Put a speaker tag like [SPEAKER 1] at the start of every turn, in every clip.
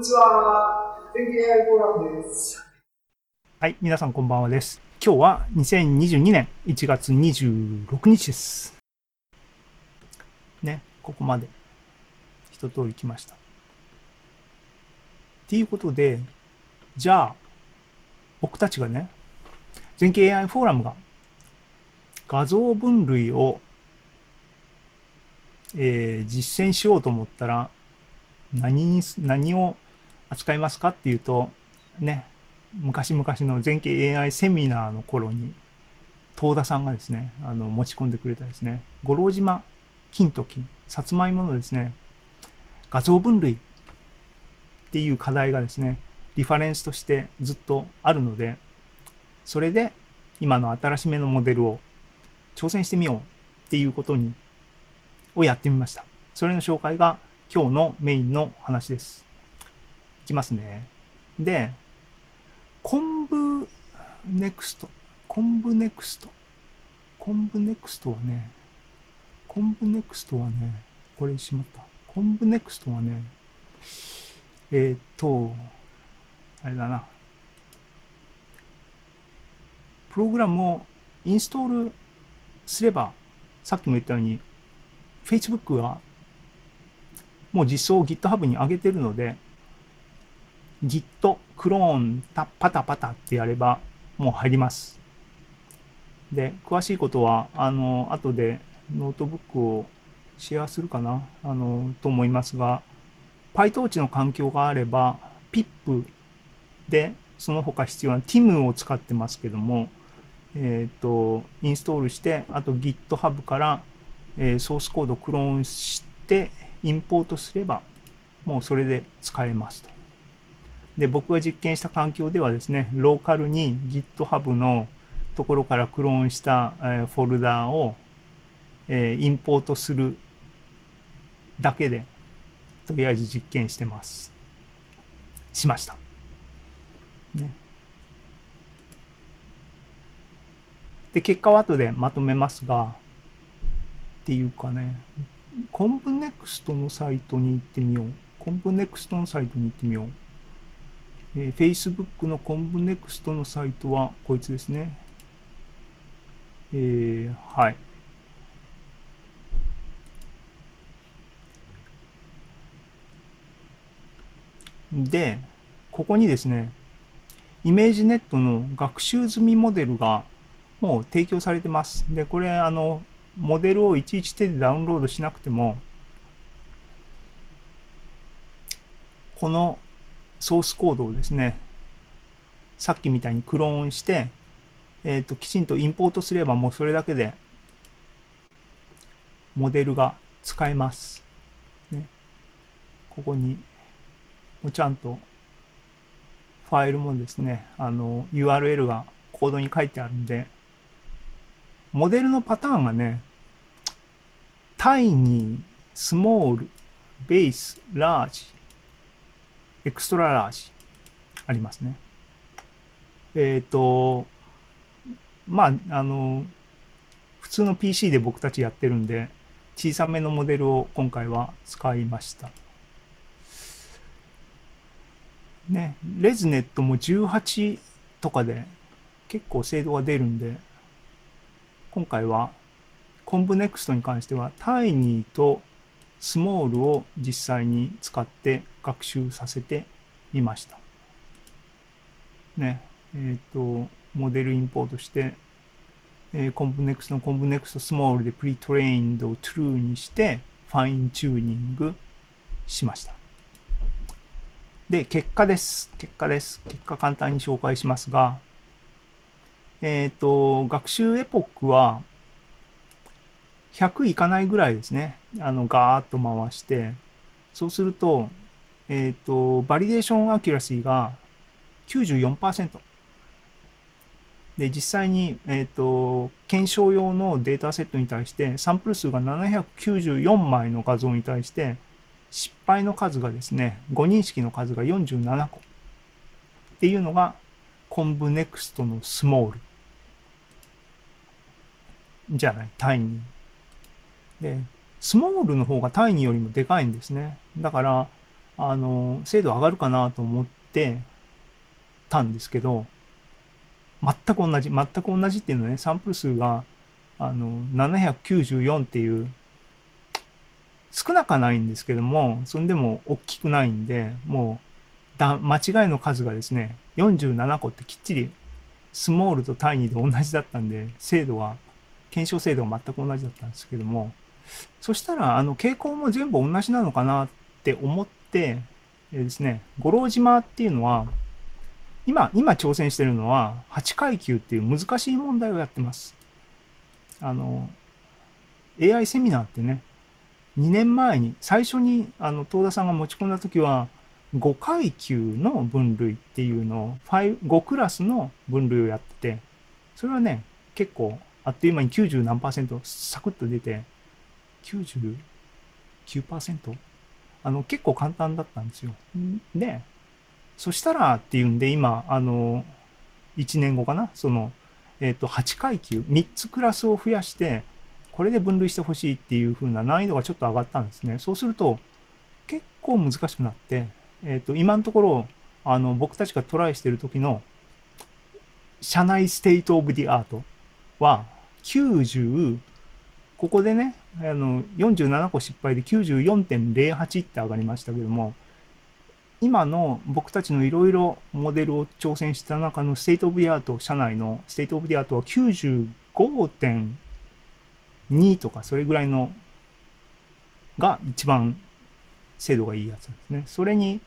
[SPEAKER 1] にちは。天気 AI フォーラムです。
[SPEAKER 2] はい、皆さんこんばんはです。今日は2022年1月26日です。ね、ここまで一通り来ました。っていうことで、じゃあ、僕たちがね、全景 AI フォーラムが画像分類を、えー、実践しようと思ったら、何に、何を扱いますかっていうと、ね、昔々の全景 AI セミナーの頃に、東田さんがですね、あの、持ち込んでくれたですね、五郎島金と金、さつまいものですね、画像分類っていう課題がですね、リファレンスとしてずっとあるので、それで今の新しめのモデルを挑戦してみようっていうことに、をやってみました。それの紹介が今日のメインの話です。きますね。で、 ConvNeXt。ConvNeXt。ConvNeXt はね、 ConvNeXt はね、これにしまった。 ConvNeXt はね、えー、っと、あれだな。プログラムをインストールすれば、さっきも言ったように、Facebook はもう実装を GitHub に上げてるので、Git クローンパタパタってやればもう入ります。で、詳しいことは、あの、後でノートブックをシェアするかなあの、と思いますが、PyTorch の環境があれば、PIP で、その他必要な TIM を使ってますけども、えっ、ー、と、インストールして、あと GitHub から、えー、ソースコードクローンして、インポートすれば、もうそれで使えますと。で、僕が実験した環境ではですね、ローカルに GitHub のところからクローンした、フォルダーを、インポートするだけで、とりあえず実験してます。しました。ね。で、結果は後でまとめますが、っていうかね、 ConvNeXt のサイトに行ってみよう。 ConvNeXt のサイトに行ってみよう。えー、Facebook のコンプネクストのサイトはこいつですね。えー、はい。で、ここにですね、 ImageNet の学習済みモデルがもう提供されてます。で、これ、あの、モデルをいちいち手でダウンロードしなくても、このソースコードをですね、さっきみたいにクローンして、えっ、ー、と、きちんとインポートすればもうそれだけで、モデルが使えます。ね。ここに、ちゃんと、ファイルもですね、あの、URL がコードに書いてあるんで、モデルのパターンがね、タイニー、スモール、ベース、ラージ、エクストララージありますね。えっ、ー、と、まあ、あの、普通の PC で僕たちやってるんで、小さめのモデルを今回は使いました。ね、レズネットも18とかで結構精度が出るんで、今回はコンブネクストに関してはタイニーとsmall を実際に使って学習させてみました。ね、えっ、ー、と、モデルインポートして、えー、 ConvNeXt の ConvNeXt small で pretrained を true にして fine tuning しました。で、結果です。結果です。結果簡単に紹介しますが、えっ、ー、と、学習エポックは、100いかないぐらいですね。あの、ガーッと回して、そうすると、えっ、ー、と、 validation accuracy が94%。で、実際に、えっ、ー、と、検証用のデータセットに対して、サンプル数が794枚の画像に対して、失敗の数がですね、誤認識の数が47個。っていうのが、 ConvNeXt の small。じゃない、タイニー。で、スモールの方がタイニーよりもでかいんですね。だから、あの、精度上がるかなと思ってたんですけど、全く同じ、全く同じっていうのはね、サンプル数が、あの、794っていう、少なくはないんですけども、そんでも大きくないんで、もう、だ、間違いの数がですね、47個ってきっちり、スモールとタイニーで同じだったんで、精度は、検証精度が全く同じだったんですけども、そしたら、あの、傾向も全部同じなのかなって思って、えーですね、五郎島っていうのは、今、今挑戦してるのは、8階級っていう難しい問題をやってます。あの、AI セミナーってね、2年前に、最初に、あの、東田さんが持ち込んだ時は、5階級の分類っていうのを、5, クラスの分類をやってて、それはね、結構、あっという間に90何パーセント、サクッと出て、99%? あの、結構簡単だったんですよ。で、そしたらっていうんで、今、あの、1年後かな？その、えっ、と、8階級、3つクラスを増やして、これで分類してほしいっていう風な難易度がちょっと上がったんですね。そうすると、結構難しくなって、えっ、と、今のところ、あの、僕たちがトライしてる時の、社内 state of the art は、90、ここでね、あの、47個失敗で94.08って上がりましたけども、今の僕たちのいろいろモデルを挑戦した中の state of the art、社内の state of the art は95.2とかそれぐらいのが一番精度がいいやつですね。それに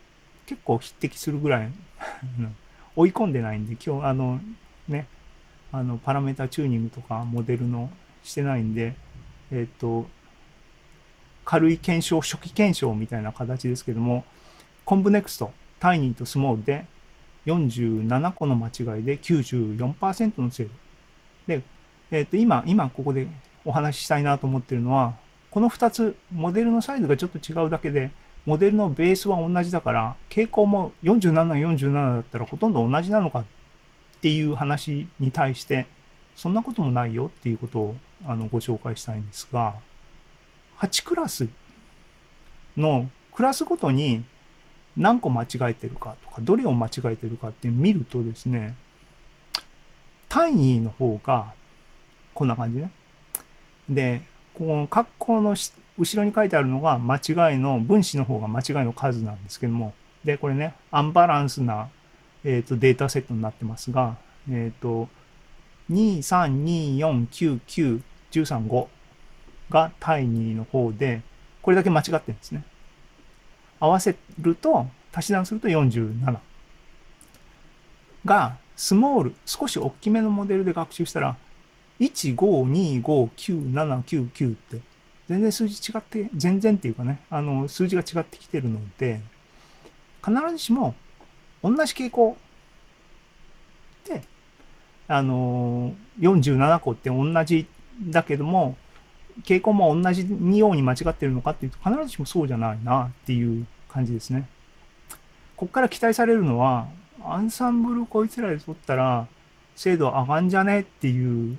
[SPEAKER 2] 結構匹敵するぐらい 追い込んでないんで、今日あのね、あのパラメータチューニングとかモデルのしてないんで、えっ、と、軽い検証、初期検証みたいな形ですけども、コンブネクスト、タイニーとスモールで47個の間違いで94%の精度。で、えっ、と、今、今ここでお話ししたいなと思ってるのは、この2つ、モデルのサイズがちょっと違うだけで、モデルのベースは同じだから、傾向も47、47だったらほとんど同じなのかっていう話に対して、そんなこともないよっていうことをあのご紹介したいんですが、8クラスのクラスごとに何個間違えてるかとか、どれを間違えてるかって見るとですね、タイニーの方がこんな感じね。で、この括弧の後ろに書いてあるのが間違いの、分子の方が間違いの数なんですけども、で、これね、アンバランスな、えー、とデータセットになってますが、えっ、ー、と、2、3、2、4、9、9、13、5がタイニーの方で、これだけ間違ってるんですね。合わせると、足し算すると47。が、スモール、少し大きめのモデルで学習したら、1、5、2、5、9、7、9、9って、全然数字違って、全然っていうかね、あの、数字が違ってきてるので、必ずしも、同じ傾向、あの47個って同じだけども、傾向も同じように間違ってるのかっていうと、必ずしもそうじゃないなっていう感じですね。ここから期待されるのは、アンサンブルこいつらで取ったら、精度上がんじゃねっていう、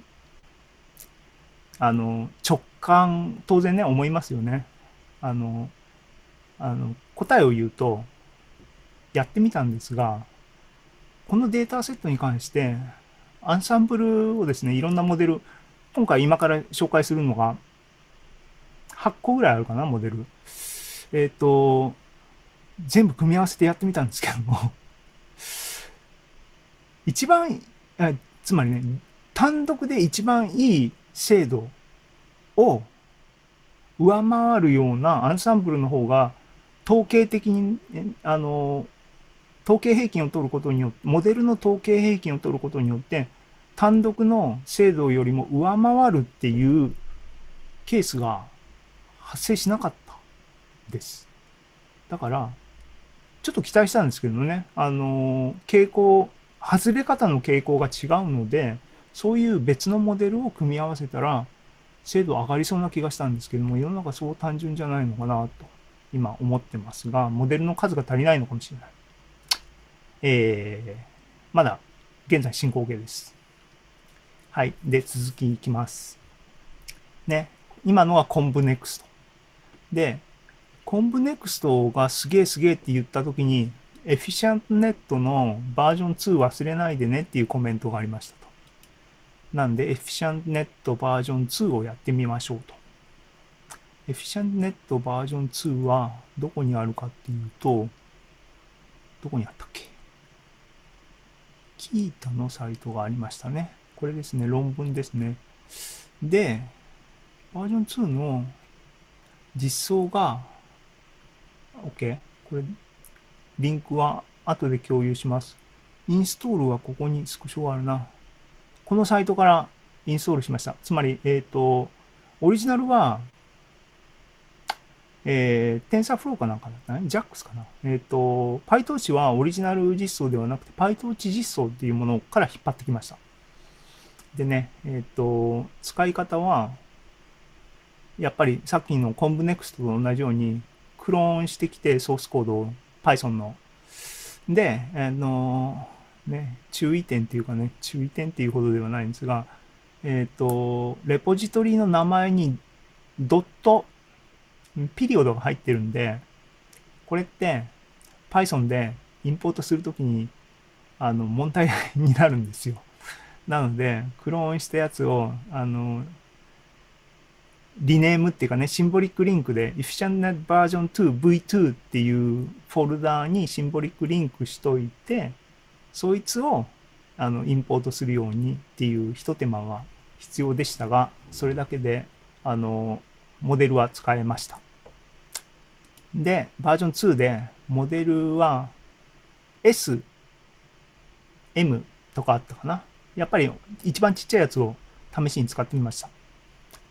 [SPEAKER 2] あの、直感、当然ね、思いますよね。あの、あの、答えを言うと、やってみたんですが、このデータセットに関して、アンサンブルをですね、いろんなモデル、今回今から紹介するのが、8個ぐらいあるかな、モデル。えっ、ー、と、全部組み合わせてやってみたんですけども、一番、つまりね、単独で一番いい精度を上回るようなアンサンブルの方が、統計的に、あの、統計平均を取ることによって、モデルの統計平均を取ることによって、単独の精度よりも上回るっていうケースが発生しなかったです。だから、ちょっと期待したんですけどね、あの、傾向、外れ方の傾向が違うので、そういう別のモデルを組み合わせたら、精度上がりそうな気がしたんですけども、世の中そう単純じゃないのかなと、今思ってますが、モデルの数が足りないのかもしれない。えー、まだ現在進行形です。はい。で、続きいきます。ね。今のはコンブネクスト。で、コンブネクストがすげえすげえって言った時に、エフィシャントネットのバージョン2忘れないでねっていうコメントがありましたと。なんで、エフィシャントネットバージョン2をやってみましょうと。エフィシャントネットバージョン2はどこにあるかっていうと、どこにあったっけ？キータのサイトがありましたね。これですね、論文ですね。で、バージョン2の実装が、OK。これ、リンクは後で共有します。インストールはここにスクショがあるな。このサイトからインストールしました。つまり、えっ、と、オリジナルは、えー、TensorFlow かなんかだったね。JAX かな？えっ、と、PyTorch はオリジナル実装ではなくて PyTorch 実装っていうものから引っ張ってきました。でね、えっ、と、使い方は、やっぱりさっきの ConvNext と同じように、クローンしてきてソースコードを Python の。で、あの、ね、注意点っていうかね、注意点っていうほどではないんですが、えっ、と、レポジトリの名前にドット、ピリオドが入ってるんで、これって Python でインポートするときにあの問題になるんですよ。なので、クローンしたやつを、あの、リネームっていうかね、シンボリックリンクで Efficient Version 2 V2 っていうフォルダーにシンボリックリンクしといて、そいつをあのインポートするようにっていう一手間が必要でしたが、それだけであのモデルは使えました。で、バージョン2でモデルは S、M とかあったかな。やっぱり一番ちっちゃいやつを試しに使ってみました。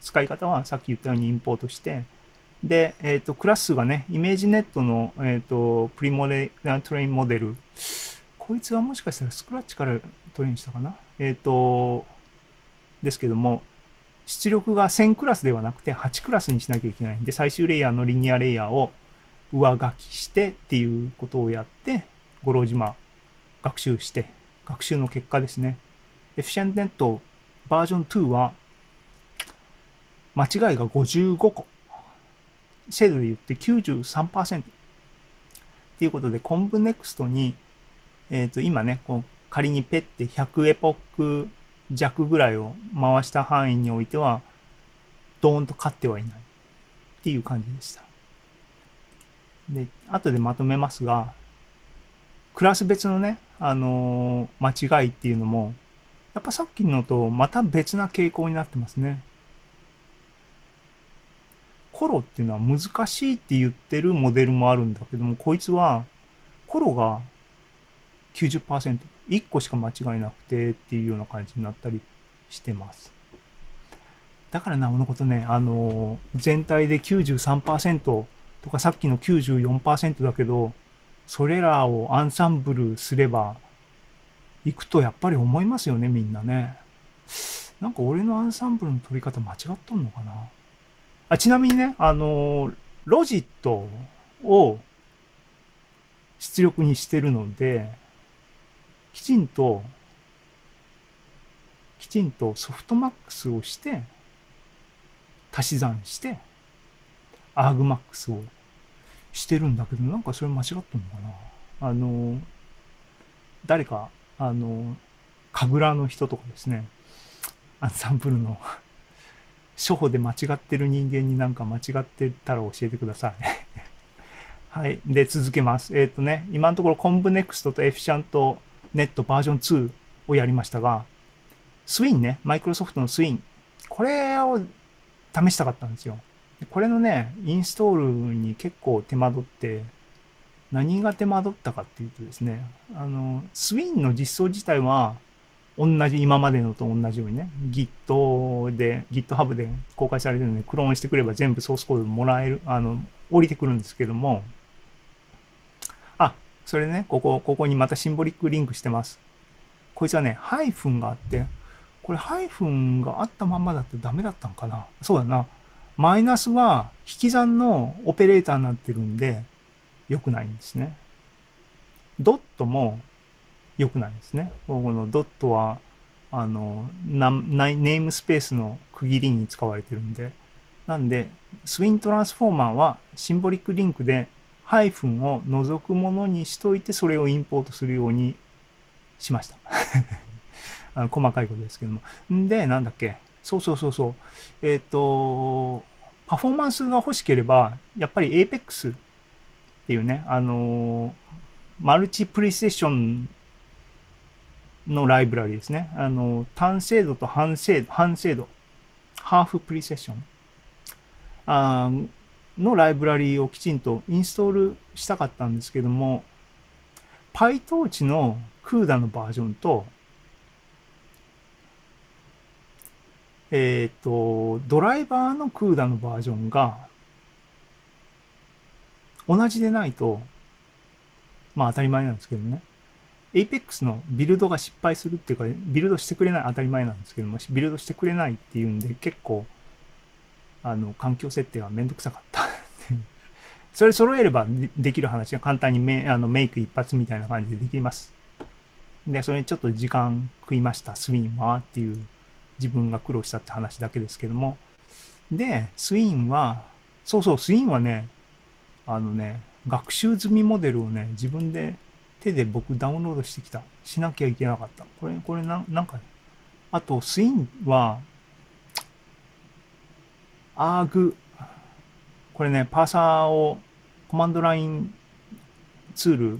[SPEAKER 2] 使い方はさっき言ったようにインポートして、で、えっ、ー、と、クラスがね、イメージネットの、えっ、ー、と、プリモデル、トレインモデル。こいつはもしかしたらスクラッチからトレインしたかなえっ、ー、と、ですけども、出力が1000クラスではなくて8クラスにしなきゃいけないんで、最終レイヤーのリニアレイヤーを上書きしてっていうことをやって、五郎島学習して、学習の結果ですね。エフシェントネットバージョン2は間違いが55個。精度で言って93%。っていうことで、コンブネクストに、えっ、ー、と、今ね、こう仮にペって100エポック弱ぐらいを回した範囲においては、ドーンと勝ってはいない。っていう感じでした。で、後でまとめますが、クラス別のね、あのー、間違いっていうのも、やっぱさっきのとまた別な傾向になってますね。コロっていうのは難しいって言ってるモデルもあるんだけども、こいつはコロが90%、1個しか間違いなくてっていうような感じになったりしてます。だからなおのことね、あの、全体で93%とかさっきの94%だけど、それらをアンサンブルすれば、行くとやっぱり思いますよね、みんなね。なんか俺のアンサンブルの取り方間違っとんのかなあちなみにね、あの、ロジットを出力にしてるので、きちんと、きちんとソフトマックスをして、足し算して、アーグマックスをしてるんだけど、なんかそれ間違っとんのかな？あの、誰か、あの、神楽の人とかですね、アンサンブルの初歩で間違ってる人間になんか間違ってたら教えてください。はい。で、続けます。えっ、ー、とね、今のところコンブネクストとエフィシャントネットバージョン2をやりましたが、スウィンね、マイクロソフトのスウィン。これを試したかったんですよ。これのね、インストールに結構手間取って、何が手間取ったかっていうとですね、あの、スウィンの実装自体は、同じ、今までのと同じようにね、Git で、GitHub で公開されてるので、クローンしてくれば全部ソースコードもらえる、あの、降りてくるんですけども、あ、それね、ここ、ここにまたシンボリックリンクしてます。こいつはね、ハイフンがあって、これハイフンがあったまんまだとダメだったのかなそうだな。マイナスは引き算のオペレーターになってるんで、良くないんですね。ドットも良くないんですね。このドットは、あの、ネームスペースの区切りに使われてるんで、なんで、スウィントランスフォーマーはシンボリックリンクでハイフンを除くものにしといてそれをインポートするようにしました。細かいことですけども。んで、なんだっけ。そうそうそうそう。えっ、と、パフォーマンスが欲しければ、やっぱり Apex っていうね、あのマルチプレイセッションのライブラリですね。あの、単精度と半精度、半精度、ハーフプリセッションあのライブラリをきちんとインストールしたかったんですけども、PyTorch の CUDA のバージョンと、えっ、と、ドライバーの CUDA のバージョンが同じでないと、まあ当たり前なんですけどね。Apex のビルドが失敗するっていうか、ビルドしてくれない当たり前なんですけども、ビルドしてくれないっていうんで、結構、あの、環境設定はめんどくさかった それ揃えればできる話が簡単にメあのメイク一発みたいな感じでできます。で、それにちょっと時間食いました、スウィンはっていう自分が苦労したって話だけですけども。で、スウィンは、そうそう、スウィンはね、あのね、学習済みモデルをね、自分で手で僕ダウンロードしてきた。しなきゃいけなかった。これ、これな、なんか、あと、スインは、アーグ、これね、パーサーをコマンドラインツール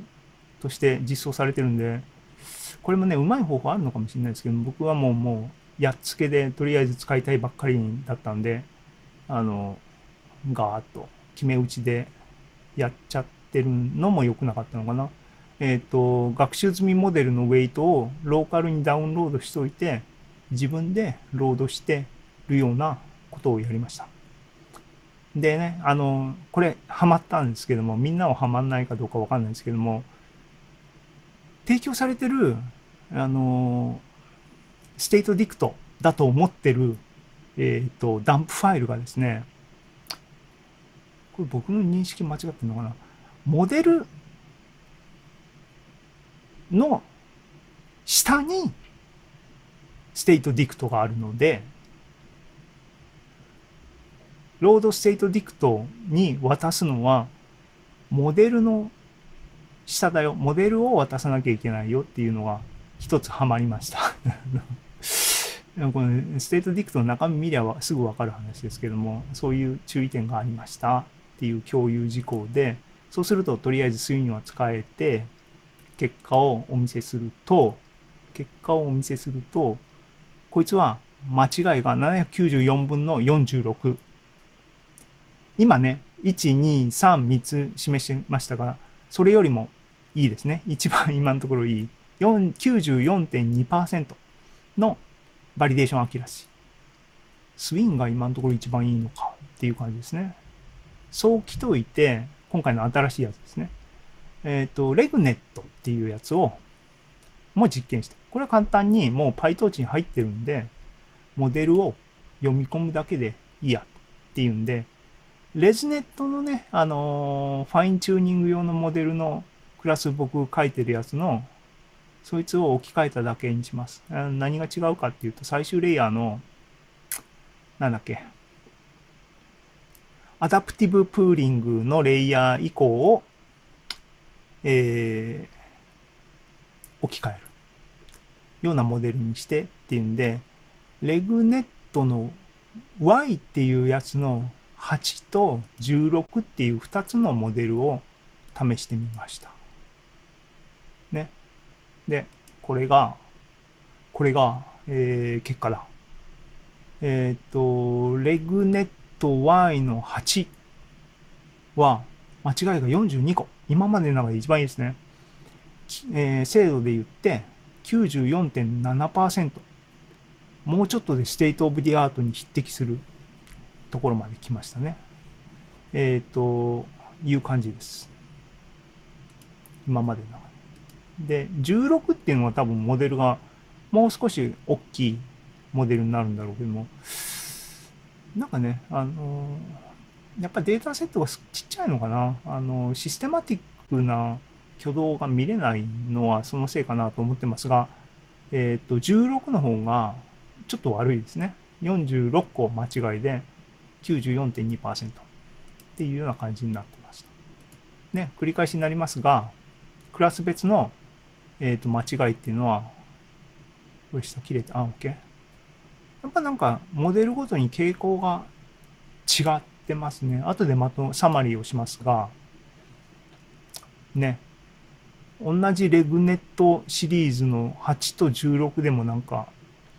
[SPEAKER 2] として実装されてるんで、これもね、うまい方法あるのかもしれないですけど、僕はもう、もう、やっつけでとりあえず使いたいばっかりだったんで、あの、ガーッと決め打ちでやっちゃってるのも良くなかったのかな。えっ、ー、と、学習済みモデルのウェイトをローカルにダウンロードしておいて、自分でロードしてるようなことをやりました。でね、あの、これハマったんですけども、みんなはハマんないかどうかわかんないですけども、提供されてる、あの、ステートディクトだと思ってる、えっ、ー、と、ダンプファイルがですね、これ僕の認識間違ってるのかな？モデルの下にステートディクトがあるので、ロードステートディクトに渡すのは、モデルの下だよ。モデルを渡さなきゃいけないよっていうのが一つハマりました このステートディクトの中身見りゃすぐわかる話ですけども、そういう注意点がありましたっていう共有事項で、そうするととりあえずスインは使えて、結果をお見せすると、結果をお見せすると、こいつは間違いが794分の46。今ね、1、2、3、3つ示しましたが、それよりもいいですね。一番今のところいい。94.2%のバリデーションアキラシー。スウィンが今のところ一番いいのかっていう感じですね。そうきといて、今回の新しいやつですね。えっ、ー、と、レグネットっていうやつを、もう実験して。これは簡単にもう PyTorch に入ってるんで、モデルを読み込むだけでいいやっていうんで、レズネットのね、あのー、ファインチューニング用のモデルのクラス僕書いてるやつの、そいつを置き換えただけにします。何が違うかっていうと、最終レイヤーの、なんだっけ、アダプティブプーリングのレイヤー以降をえー、置き換えるようなモデルにしてっていうんで、レグネットの Y っていうやつの8と16っていう2つのモデルを試してみました。で、これが、これが、えー、結果だ。えっ、ー、と、レグネット Y の8は間違いが42個。今までの中で一番いいですね。えー、精度で言って94.7%。もうちょっとでステートオブディアートに匹敵するところまで来ましたね。えっ、ー、と、いう感じです。今までの中で。で、16っていうのは多分モデルがもう少し大きいモデルになるんだろうけども、なんかね、あのやっぱデータセットがちっちゃいのかな。あの、システマティックな挙動が見れないのはそのせいかなと思ってますが、えっ、ー、と、16の方がちょっと悪いですね。46個間違いで、94.2%っていうような感じになってました。ね、繰り返しになりますが、クラス別の、えー、と間違いっていうのは、これ下切れて、あ、OK。やっぱなんか、モデルごとに傾向が違ってますね。後でまと、サマリーをしますが、ね。同じレグネットシリーズの8と16でもなんか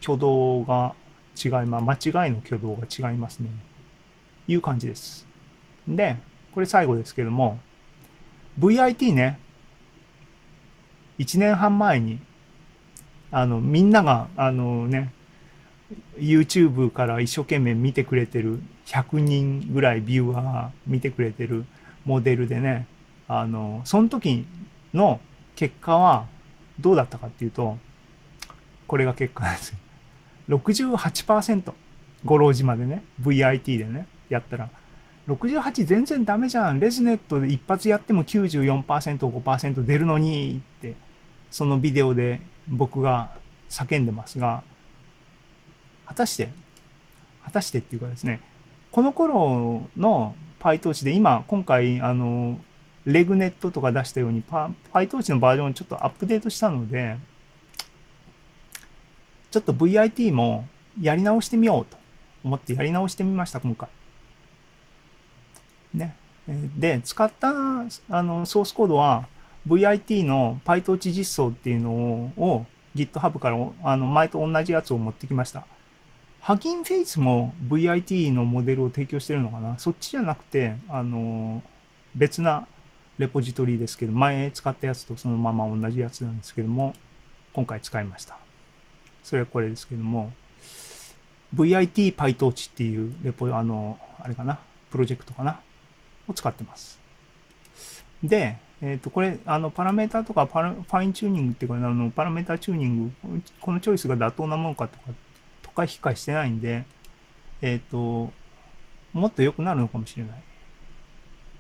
[SPEAKER 2] 挙動が違います間違いの挙動が違いますね。いう感じです。で、これ最後ですけども、VIT ね、1年半前に、あの、みんなが、あのね、YouTube から一生懸命見てくれてる100人ぐらいビューアーが見てくれてるモデルでね、あの、その時の結果はどうだったかっていうと、これが結果なんですよ。68%、五郎島でね、VIT でね、やったら、68全然ダメじゃん。レズネットで一発やっても94%、5%出るのにって、そのビデオで僕が叫んでますが、果たして、果たしてっていうかですね、この頃の PyTorch で今、今回、あの、レグネットとか出したように、PyTorch のバージョンをちょっとアップデートしたので、ちょっと VIT もやり直してみようと思ってやり直してみました、今回。ね。で、使ったあのソースコードは VIT の PyTorch 実装っていうのを GitHub からあの前と同じやつを持ってきました。ハギンフェイスも VIT のモデルを提供してるのかな？そっちじゃなくて、あの、別なレポジトリですけど、前使ったやつとそのまま同じやつなんですけども、今回使いました。それはこれですけども、VIT PyTorch っていうレポ、あの、あれかな、プロジェクトかな、を使ってます。で、えっ、ー、と、これ、あの、パラメータとかパラ、ファインチューニングっていうか、あの、パラメータチューニング、このチョイスが妥当なものかとか、とか引っかしてないんで、えっ、ー、と、もっと良くなるのかもしれない。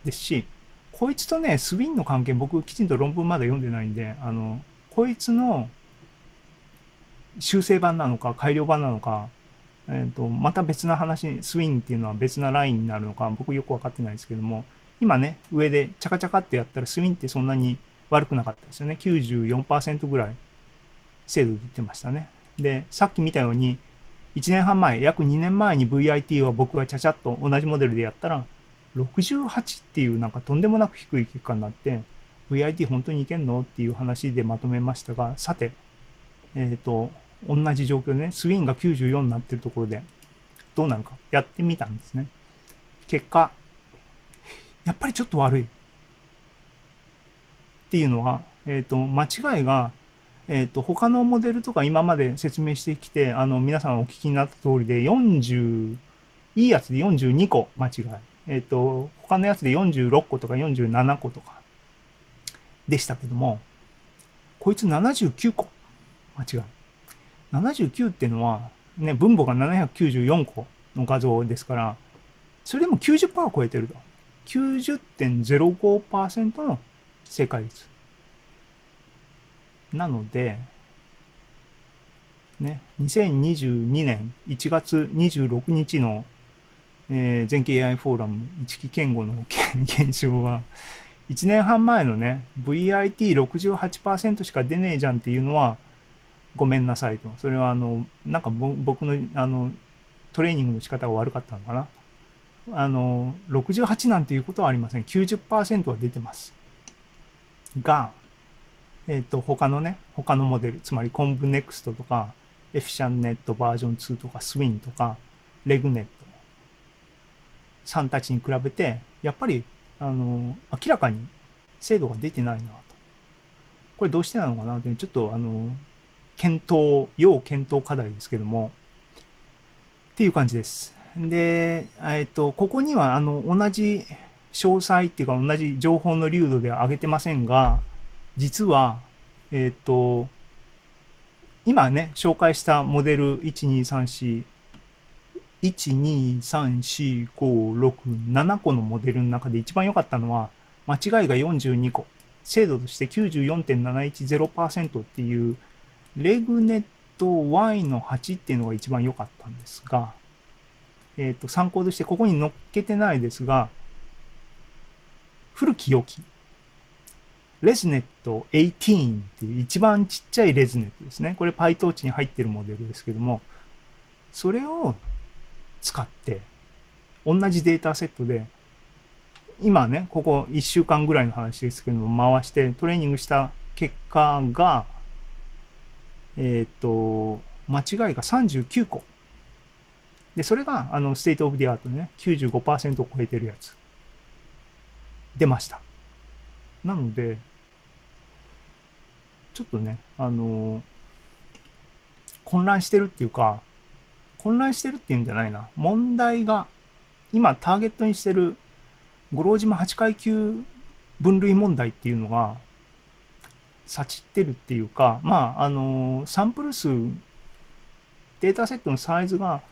[SPEAKER 2] ですし、こいつとね、スウィンの関係、僕きちんと論文まだ読んでないんで、あの、こいつの修正版なのか改良版なのか、えっ、ー、と、また別な話、スウィンっていうのは別なラインになるのか、僕よくわかってないですけども、今ね、上でチャカチャカってやったらスウィンってそんなに悪くなかったですよね。94%ぐらい精度で言ってましたね。で、さっき見たように、1年半前、約2年前に VIT は僕がちゃちゃっと同じモデルでやったら、68っていうなんかとんでもなく低い結果になって、VIT 本当にいけんのっていう話でまとめましたが、さて、えっ、ー、と、同じ状況でね、スウィンが94になってるところで、どうなるかやってみたんですね。結果、やっぱりちょっと悪い。っていうのは、えっ、ー、と、間違いが、えっ、ー、と、他のモデルとか今まで説明してきて、あの、皆さんお聞きになった通りで、40、いいやつで42個間違い。えっ、ー、と、他のやつで46個とか47個とかでしたけども、こいつ79個間違い。79っていうのは、ね、分母が794個の画像ですから、それでも90%を超えてると。90.05%の正解率。なので、ね、2022年1月26日のえー、全景 AI フォーラム一期健吾の現象は、1年半前のね、VIT68% しか出ねえじゃんっていうのは、ごめんなさいと。それはあの、なんか僕のあの、トレーニングの仕方が悪かったのかな。あの、68なんていうことはありません。90%は出てます。が、えっ、ー、と、他のね、他のモデル、つまりコンブネクストとか、エフィシャンネットバージョン2とか、スウィンとか、レグネットさんたちに比べて、やっぱり、あの、明らかに精度が出てないなと。これどうしてなのかなって、ちょっと、あの、検討、要検討課題ですけども、っていう感じです。で、えっと、ここには、あの、同じ詳細っていうか、同じ情報の流度では上げてませんが、実は、えっと、今ね、紹介したモデル1234 1,2,3,4,5,6,7個のモデルの中で一番良かったのは、間違いが42個、精度として94.710%っていう、レグネット Y の8っていうのが一番良かったんですが、えっ、と、参考としてここに載っけてないですが、古き良き、レズネット18っていう一番ちっちゃいレズネットですね。これ PyTorch に入ってるモデルですけども、それを使って、同じデータセットで、今ね、ここ1週間ぐらいの話ですけども、回してトレーニングした結果が、えっ、と、間違いが39個。で、それが、あの、ステートオブディアートね、95%を超えてるやつ。出ました。なので、ちょっとね、あの混乱してるっていうか、混乱してるっていうんじゃないな。問題が、今ターゲットにしてる五郎島8階級分類問題っていうのが、さちってるっていうか、まあ、あのサンプル数、データセットのサイズが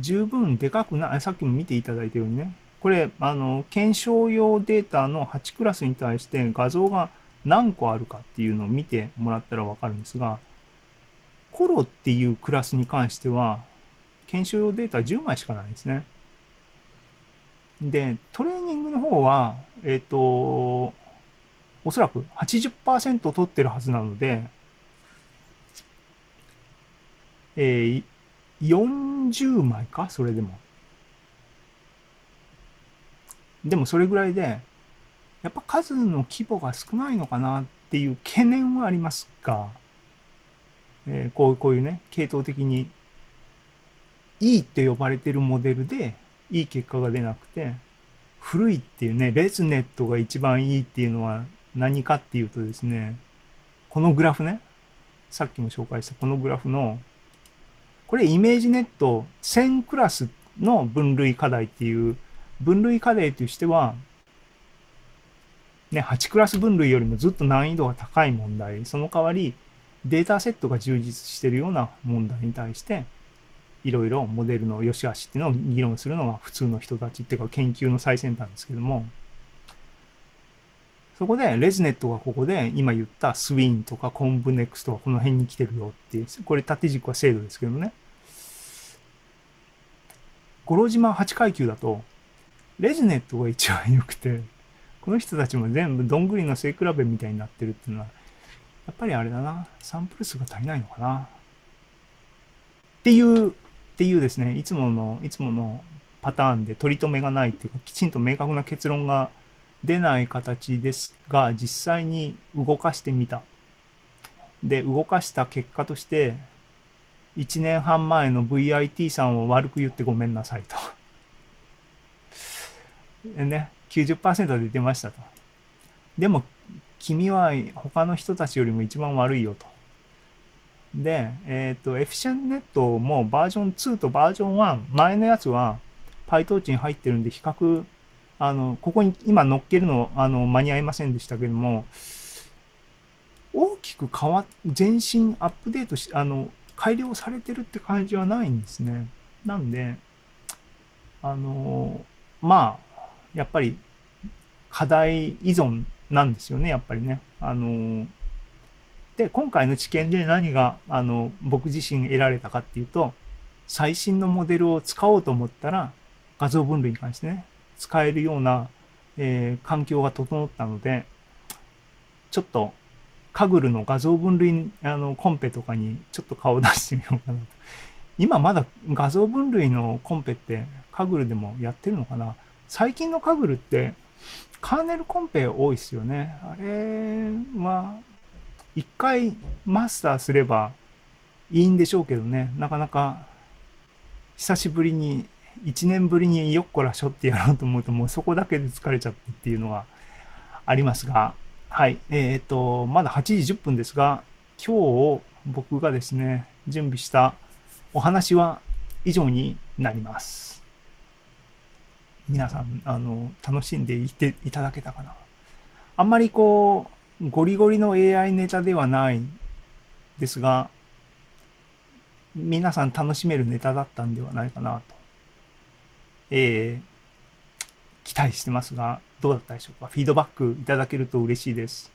[SPEAKER 2] 十分でかくない、さっきも見ていただいたようにね、これ、あの、検証用データの8クラスに対して画像が何個あるかっていうのを見てもらったらわかるんですが、コロっていうクラスに関しては、検証用データ10枚しかないんですね。で、トレーニングの方は、えっ、ー、と、おそらく80%取ってるはずなので、えー、40枚か？それでも。でもそれぐらいで、やっぱ数の規模が少ないのかなっていう懸念はありますが、えー、こうこういうね、系統的にいいって呼ばれてるモデルでいい結果が出なくて、古いっていうね、レズネットが一番いいっていうのは何かっていうとですね、このグラフね、さっきも紹介したこのグラフの、これイメージネット1000クラスの分類課題っていう、分類課題としては、ね、8クラス分類よりもずっと難易度が高い問題、その代わりデータセットが充実しているような問題に対して、いろいろモデルの良し悪しっていうのを議論するのが普通の人たちっていうか研究の最先端ですけども、そこでレズネットがここで今言ったスウィンとかコンブネックスとかこの辺に来てるよっていう、これ縦軸は精度ですけどね。五郎島8階級だと、レズネットが一番良くて、この人たちも全部どんぐりの背比べみたいになってるっていうのは、やっぱりあれだな、サンプル数が足りないのかな。っていう、っていうですね、いつもの、いつものパターンで取り留めがないっていうか、きちんと明確な結論が出ない形ですが、実際に動かしてみた。で、動かした結果として、1年半前の VIT さんを悪く言ってごめんなさいと。で ね、90%で出ましたと。でも、君は他の人たちよりも一番悪いよと。で、えっ、ー、と、エフィシェンネットもバージョン2とバージョン1、前のやつは PyTorch に入ってるんで比較、あの、ここに今乗っけるの、あの、間に合いませんでしたけども、大きく変わっ、前進、アップデートし、あの、改良されてるって感じはないんですね。なんで、あの、まあ、やっぱり課題依存なんですよね、やっぱりね。あの、で、今回の知見で何が、あの、僕自身得られたかっていうと、最新のモデルを使おうと思ったら、画像分類に関してね、使えるような、えー、環境が整ったので、ちょっと、カグルの画像分類、あの、コンペとかにちょっと顔出してみようかなと。今まだ画像分類のコンペってカグルでもやってるのかな？最近のカグルって、カーネルコンペ多いですよね。あれは、一回マスターすればいいんでしょうけどね、なかなか久しぶりに、一年ぶりによっこらしょってやろうと思うと、もうそこだけで疲れちゃってっていうのがありますが、はい。えっ、と、まだ8時10分ですが、今日僕がですね、準備したお話は以上になります。皆さん、あの、楽しんでいていただけたかな。あんまりこう、ゴリゴリの AI ネタではないですが、皆さん楽しめるネタだったんではないかなと、えー、期待してますが、どうだったでしょうか？フィードバックいただけると嬉しいです。